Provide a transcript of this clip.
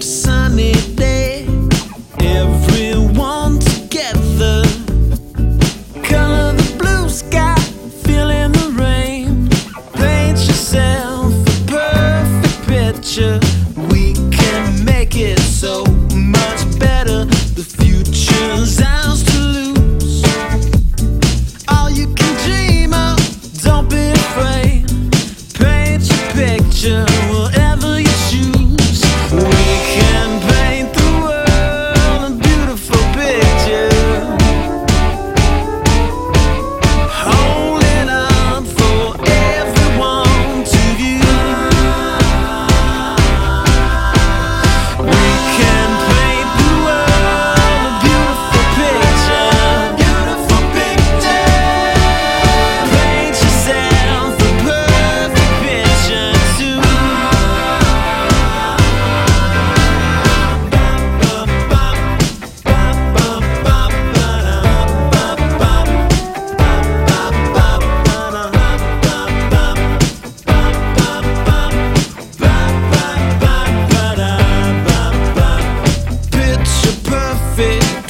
sunny day. Everyone together. Color the blue sky, the rain. Paint yourself a perfect picture. We can make it so. fit